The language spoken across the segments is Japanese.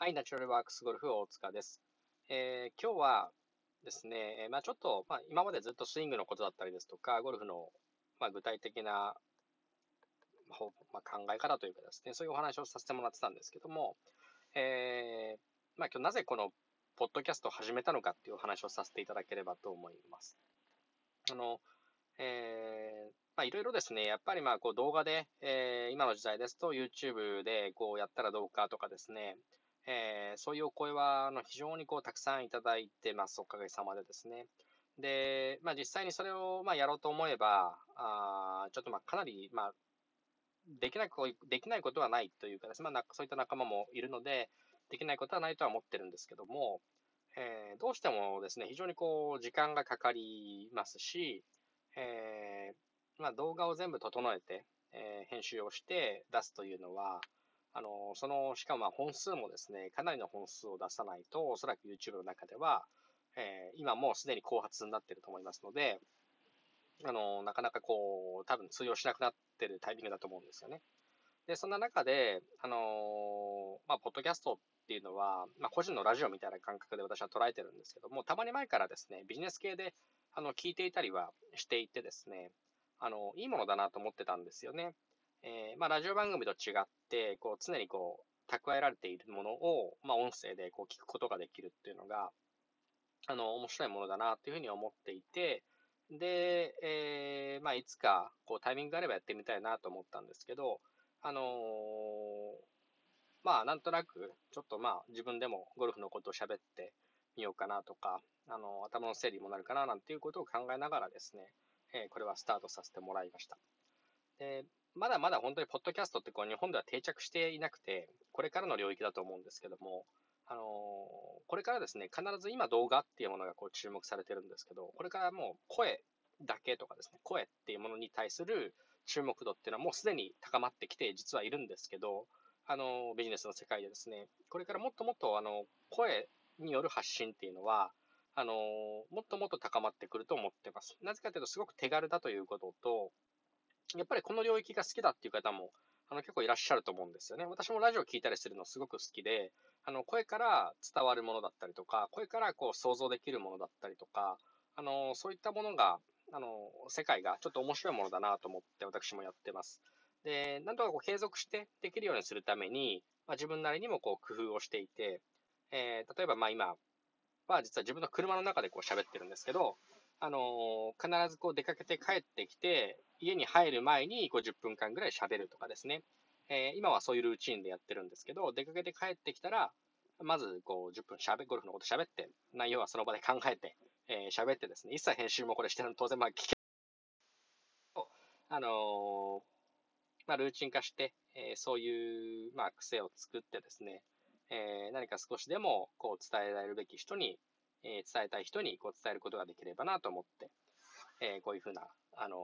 はい、ナチュラルワークスゴルフ大塚です。えー、今日はですね、まあ、ちょっと、まあ、今までずっとスイングのことだったりですとか、ゴルフの、まあ、具体的な、まあ、考え方というかですね、そういうお話をさせてもらってたんですけども、えー、まあ、今日なぜこのポッドキャストを始めたのかっていうお話をさせていただければと思います。あの、えー、まあ、いろいろですね、やっぱりまあこう動画で、えー、今の時代ですと YouTube でこうやったらどうかとかですね、えー、そういうお声はあの非常にこうたくさんいただいてます、おかげさまでですね。で、まあ、実際にそれをまあやろうと思えば、あちょっとまあかなり、まあ、できなくできないことはないというかですね、まあ、そういった仲間もいるので、できないことはないとは思ってるんですけども、えー、どうしてもですね、非常にこう時間がかかりますし、えー、まあ、動画を全部整えて、えー、編集をして出すというのは、あの、その、しかも本数もですね、かなりの本数を出さないと、おそらく YouTube の中では、えー、今もうすでに後発になっていると思いますので、あの、なかなかこう、多分通用しなくなってるタイミングだと思うんですよね。で、そんな中で、あのまあ、ポッドキャストっていうのは、まあ、個人のラジオみたいな感覚で私は捉えてるんですけども、たまに前からですね、ビジネス系で、あの、聞いていたりはしていてですね、あの、いいものだなと思ってたんですよね。えー、まあ、ラジオ番組と違って、こう、常にこう、蓄えられているものを、まあ、音声でこう聞くことができるっていうのが、あの、面白いものだなっていうふうに思っていて、で、えー、まあ、いつか、こう、タイミングがあればやってみたいなと思ったんですけど、あのー、まあ、なんとなく、ちょっとまあ、自分でもゴルフのことを喋ってみようかなとか、あの、頭の整理もなるかななんていうことを考えながらですね、えー、これはスタートさせてもらいました。で、まだまだ本当にポッドキャストってこう日本では定着していなくて、これからの領域だと思うんですけども、あのー、これからですね、必ず今動画っていうものがこう注目されてるんですけど、これからもう声だけとかですね、声っていうものに対する注目度っていうのはもうすでに高まってきて実はいるんですけど、あの、ビジネスの世界でですね、これからもっともっとあの、声による発信っていうのは、あの、もっともっと高まってくると思ってます。なぜかというと、すごく手軽だということと、やっぱりこの領域が好きだっていう方も、あの、結構いらっしゃると思うんですよね。私もラジオ聞いたりするのすごく好きで、あの、声から伝わるものだったりとか、声からこう想像できるものだったりとか、あの、そういったものが、あの、世界がちょっと面白いものだなと思って私もやってます。で、なんとかこう継続してできるようにするために、まあ、自分なりにもこう工夫をしていて、えー、例えばまあ今は実は自分の車の中でこう喋ってるんですけど、あのー、必ずこう出かけて帰ってきて、家に入る前にこう10分間ぐらい喋るとかですね。えー、今はそういうルーチンでやってるんですけど、出かけて帰ってきたら、まずこう10分喋、ゴルフのこと喋って、内容はその場で考えて、えー、喋ってですね、一切編集もこれしてるの当然まあ聞け、あのー、まあ、ルーチン化して、えー、そういう、まあ、癖を作ってですね、えー、何か少しでもこう伝えられるべき人に、えー、伝えたい人にこう伝えることができればなと思って、え、こういうふうな、あの、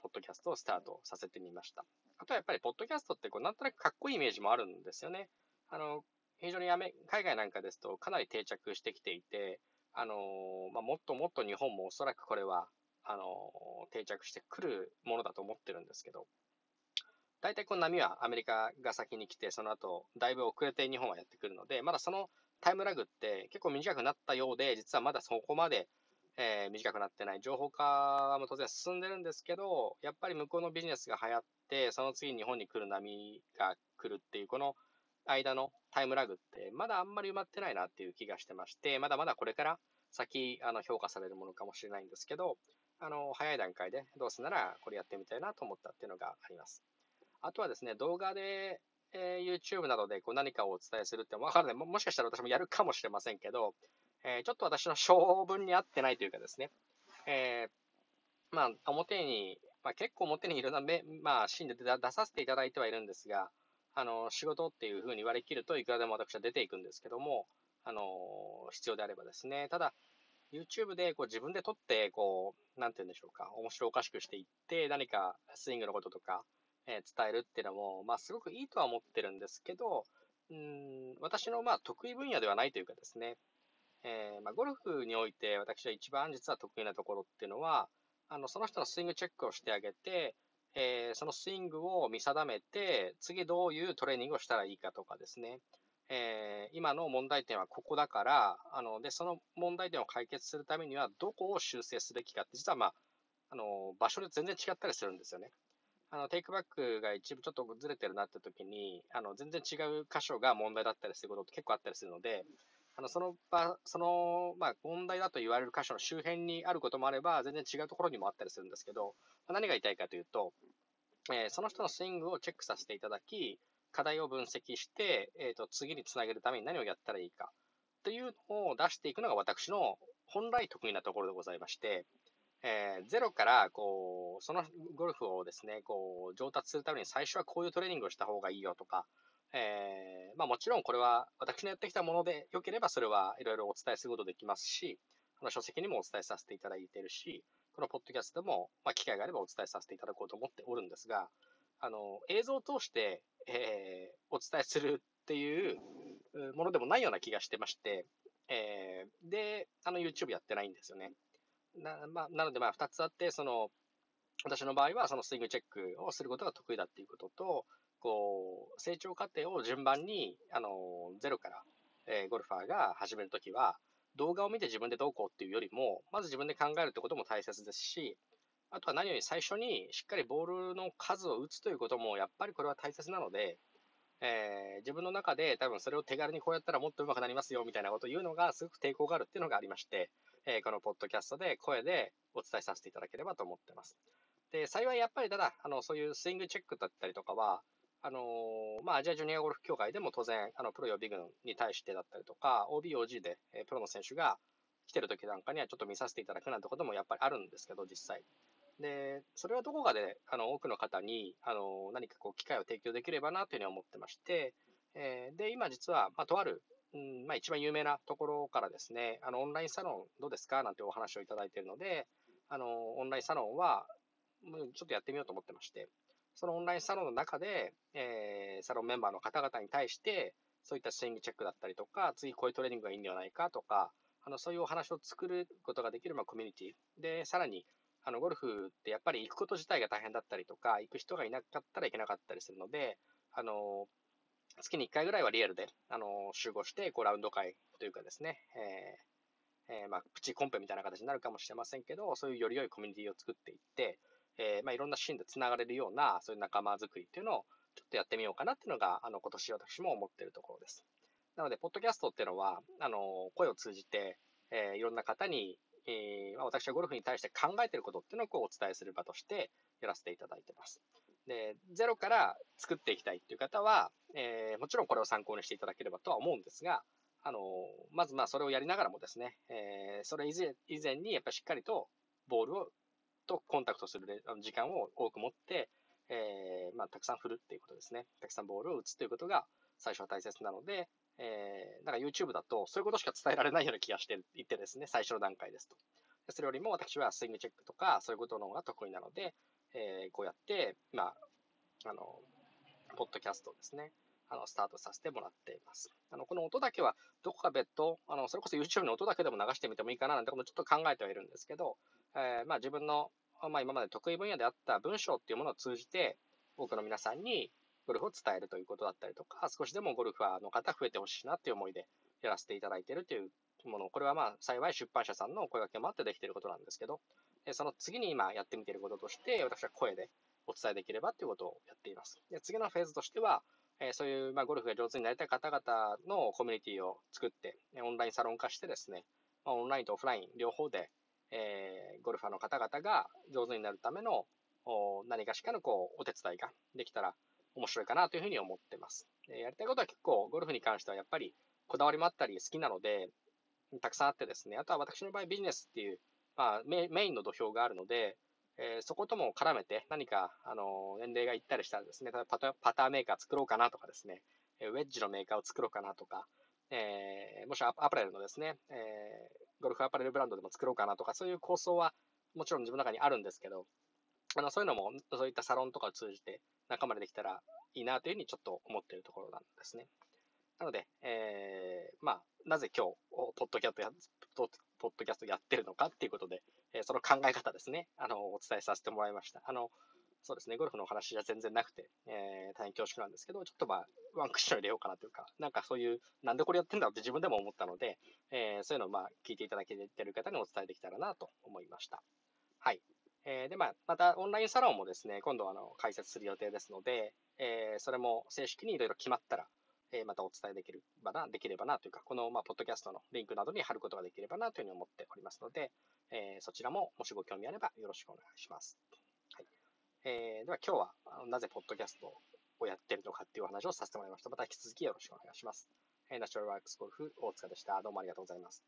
ポッドキャストをスタートさせてみました。あとはやっぱり、ポッドキャストってこう、なんとなくかっこいいイメージもあるんですよね。あの、非常にアメ海外なんかですとかなり定着してきていて、あのまあ、もっともっと日本もおそらくこれは、あの定着してくるものだと思ってるんですけど、大体この波はアメリカが先に来て、その後、だいぶ遅れて日本はやってくるので、まだそのタイムラグって結構短くなったようで、実はまだそこまで、えー、短くなってない。情報化も当然進んでるんですけど、やっぱり向こうのビジネスが流行って、その次日本に来る波が来るっていう、この間のタイムラグって、まだあんまり埋まってないなっていう気がしてまして、まだまだこれから先、あの、評価されるものかもしれないんですけど、あの、早い段階でどうせならこれやってみたいなと思ったっていうのがあります。あとはですね、動画で、えー、YouTube などでこう何かをお伝えするってわかるねも。もしかしたら私もやるかもしれませんけど、えー、ちょっと私の性分に合ってないというかですね、えー、まあ、表に、まあ、結構表にいろんなめ、まあ、シーンで出させていただいてはいるんですが、あの、仕事っていうふうに割り切るといくらでも私は出ていくんですけども、あの、必要であればですね。ただ、YouTube でこう自分で撮って、こう、なんて言うんでしょうか、面白おかしくしていって、何かスイングのこととか、えー、伝えるっていうのも、まあ、すごくいいとは思ってるんですけど、うん、私のまあ得意分野ではないというかですね、えー、まあ、ゴルフにおいて私は一番実は得意なところっていうのは、あの、その人のスイングチェックをしてあげて、えー、そのスイングを見定めて、次どういうトレーニングをしたらいいかとかですね、えー、今の問題点はここだから、あの、で、その問題点を解決するためには、どこを修正すべきかって、実はまあ、あの、場所で全然違ったりするんですよね。あの、テイクバックが一部ちょっとずれてるなって時に、あの、全然違う箇所が問題だったりすることって結構あったりするので、あの、その場、その、まあ、問題だと言われる箇所の周辺にあることもあれば、全然違うところにもあったりするんですけど、何が言いたいかというと、えー、その人のスイングをチェックさせていただき、課題を分析して、えっ、ー、と、次につなげるために何をやったらいいか、というのを出していくのが私の本来得意なところでございまして、えー、ゼロから、こう、そのゴルフをですね、こう、上達するために最初はこういうトレーニングをした方がいいよとか、えー、まあもちろんこれは私のやってきたもので良ければそれはいろいろお伝えすることできますし、この書籍にもお伝えさせていただいているし、このポッドキャストも、まあ、機会があればお伝えさせていただこうと思っておるんですが、あの、映像を通して、えー、お伝えするっていうものでもないような気がしてまして、えー、で、あの、YouTube やってないんですよね。な、まあ、なので、まあ、二つあって、その、私の場合は、そのスイングチェックをすることが得意だっていうことと、こう、成長過程を順番に、あの、ゼロから、えー、ゴルファーが始めるときは、動画を見て自分でどうこうっていうよりも、まず自分で考えるってことも大切ですし、あとは何より最初にしっかりボールの数を打つということも、やっぱりこれは大切なので、えー、自分の中で多分それを手軽にこうやったらもっと上手くなりますよみたいなことを言うのがすごく抵抗があるっていうのがありまして、えー、このポッドキャストで声でお伝えさせていただければと思ってます。で、幸いやっぱりただ、あの、そういうスイングチェックだったりとかは、あの、まあ、アジアジュニアゴルフ協会でも当然、あの、プロ予備軍に対してだったりとか、OB、OG で、えプロの選手が来てる時なんかにはちょっと見させていただくなんてこともやっぱりあるんですけど、実際。で、それはどこかで、あの、多くの方に、あの、何かこう、機会を提供できればなというふうに思ってまして、えー、で、今実は、まあ、とある、うん、まあ、一番有名なところからですね、あの、オンラインサロンどうですかなんてお話をいただいているので、あの、オンラインサロンは、ちょっとやってみようと思ってまして、そのオンラインサロンの中で、えー、サロンメンバーの方々に対して、そういったスイングチェックだったりとか、次こういうトレーニングがいいんではないかとか、あの、そういうお話を作ることができる、まあ、コミュニティ。で、さらに、あの、ゴルフってやっぱり行くこと自体が大変だったりとか、行く人がいなかったらいけなかったりするので、あの、月に1回ぐらいはリアルで、あの、集合して、こう、ラウンド会というかですね、えー、えー、まあ、プチコンペみたいな形になるかもしれませんけど、そういうより良いコミュニティを作っていって、えー、まあ、いろんなシーンで繋がれるような、そういう仲間づくりっていうのを、ちょっとやってみようかなっていうのが、あの、今年私も思ってるところです。なので、ポッドキャストっていうのは、あの、声を通じて、えー、いろんな方に、えー、まあ、私はゴルフに対して考えてることっていうのをこうお伝えする場としてやらせていただいてます。で、ゼロから作っていきたいっていう方は、えー、もちろんこれを参考にしていただければとは思うんですが、あの、まずまあそれをやりながらもですね、えー、それ以前以前にやっぱりしっかりとボールをとコンタクトする時間を多く持って、えー、まあ、たくさん振るっていうことですね。たくさんボールを打つということが最初は大切なので、えー、だから YouTube だとそういうことしか伝えられないような気がしていてですね、最初の段階ですと。それよりも私はスイングチェックとかそういうことの方が得意なので、えー、こうやって、まあ、あの、ポッドキャストをですね、あの、スタートさせてもらっています。あの、この音だけは、どこか別途、あの、それこそ YouTube の音だけでも流してみてもいいかななんてことちょっと考えてはいるんですけど、えー、まあ自分の、まあ今まで得意分野であった文章っていうものを通じて、多くの皆さんにゴルフを伝えるということだったりとか、少しでもゴルファーの方増えてほしいなっていう思いでやらせていただいているというもの、これはまあ幸い出版社さんの声掛けもあってできていることなんですけど、その次に今やってみていることとして、私は声でお伝えできればということをやっています。で次のフェーズとしては、えそういう、まあ、ゴルフが上手になりたい方々のコミュニティを作って、オンラインサロン化してですね、ま、オンラインとオフライン両方で、えー、ゴルファーの方々が上手になるための何かしかのこうお手伝いができたら面白いかなというふうに思ってます。えやりたいことは結構ゴルフに関してはやっぱりこだわりもあったり好きなので、たくさんあってですね、あとは私の場合ビジネスっていう、まあ、メインの土俵があるので、えー、そことも絡めて何か、あの、年齢がいったりしたらですね、例えばパターメーカー作ろうかなとかですね、ウェッジのメーカーを作ろうかなとか、えー、もしアパレルのですね、えー、ゴルフアパレルブランドでも作ろうかなとか、そういう構想はもちろん自分の中にあるんですけど、あの、そういうのも、そういったサロンとかを通じて仲間でできたらいいなというふうにちょっと思っているところなんですね。なので、えー、まあ、なぜ今日、ポッドキャストや、ポッドキャストやってるのかっていうことで、え、その考え方ですね、あの、お伝えさせてもらいました。あの、そうですね、ゴルフの話じゃ全然なくて、えー、大変恐縮なんですけど、ちょっとまあ、ワンクッション入れようかなというか、なんかそういう、なんでこれやってんだって自分でも思ったので、えー、そういうのをまあ、聞いていただけてる方にお伝えできたらなと思いました。はい。えー、で、まあ、またオンラインサロンもですね、今度あの、開設する予定ですので、えー、それも正式にいろいろ決まったら、えー、またお伝えできればな、できればなというか、この、まあ、ポッドキャストのリンクなどに貼ることができればなというふうに思っておりますので、えー、そちらももしご興味あればよろしくお願いします。えー、では今日はなぜポッドキャストをやってるのかっていうお話をさせてもらいました。また引き続きよろしくお願いします。えー、ナチュラルワークスゴルフ大塚でした。どうもありがとうございます。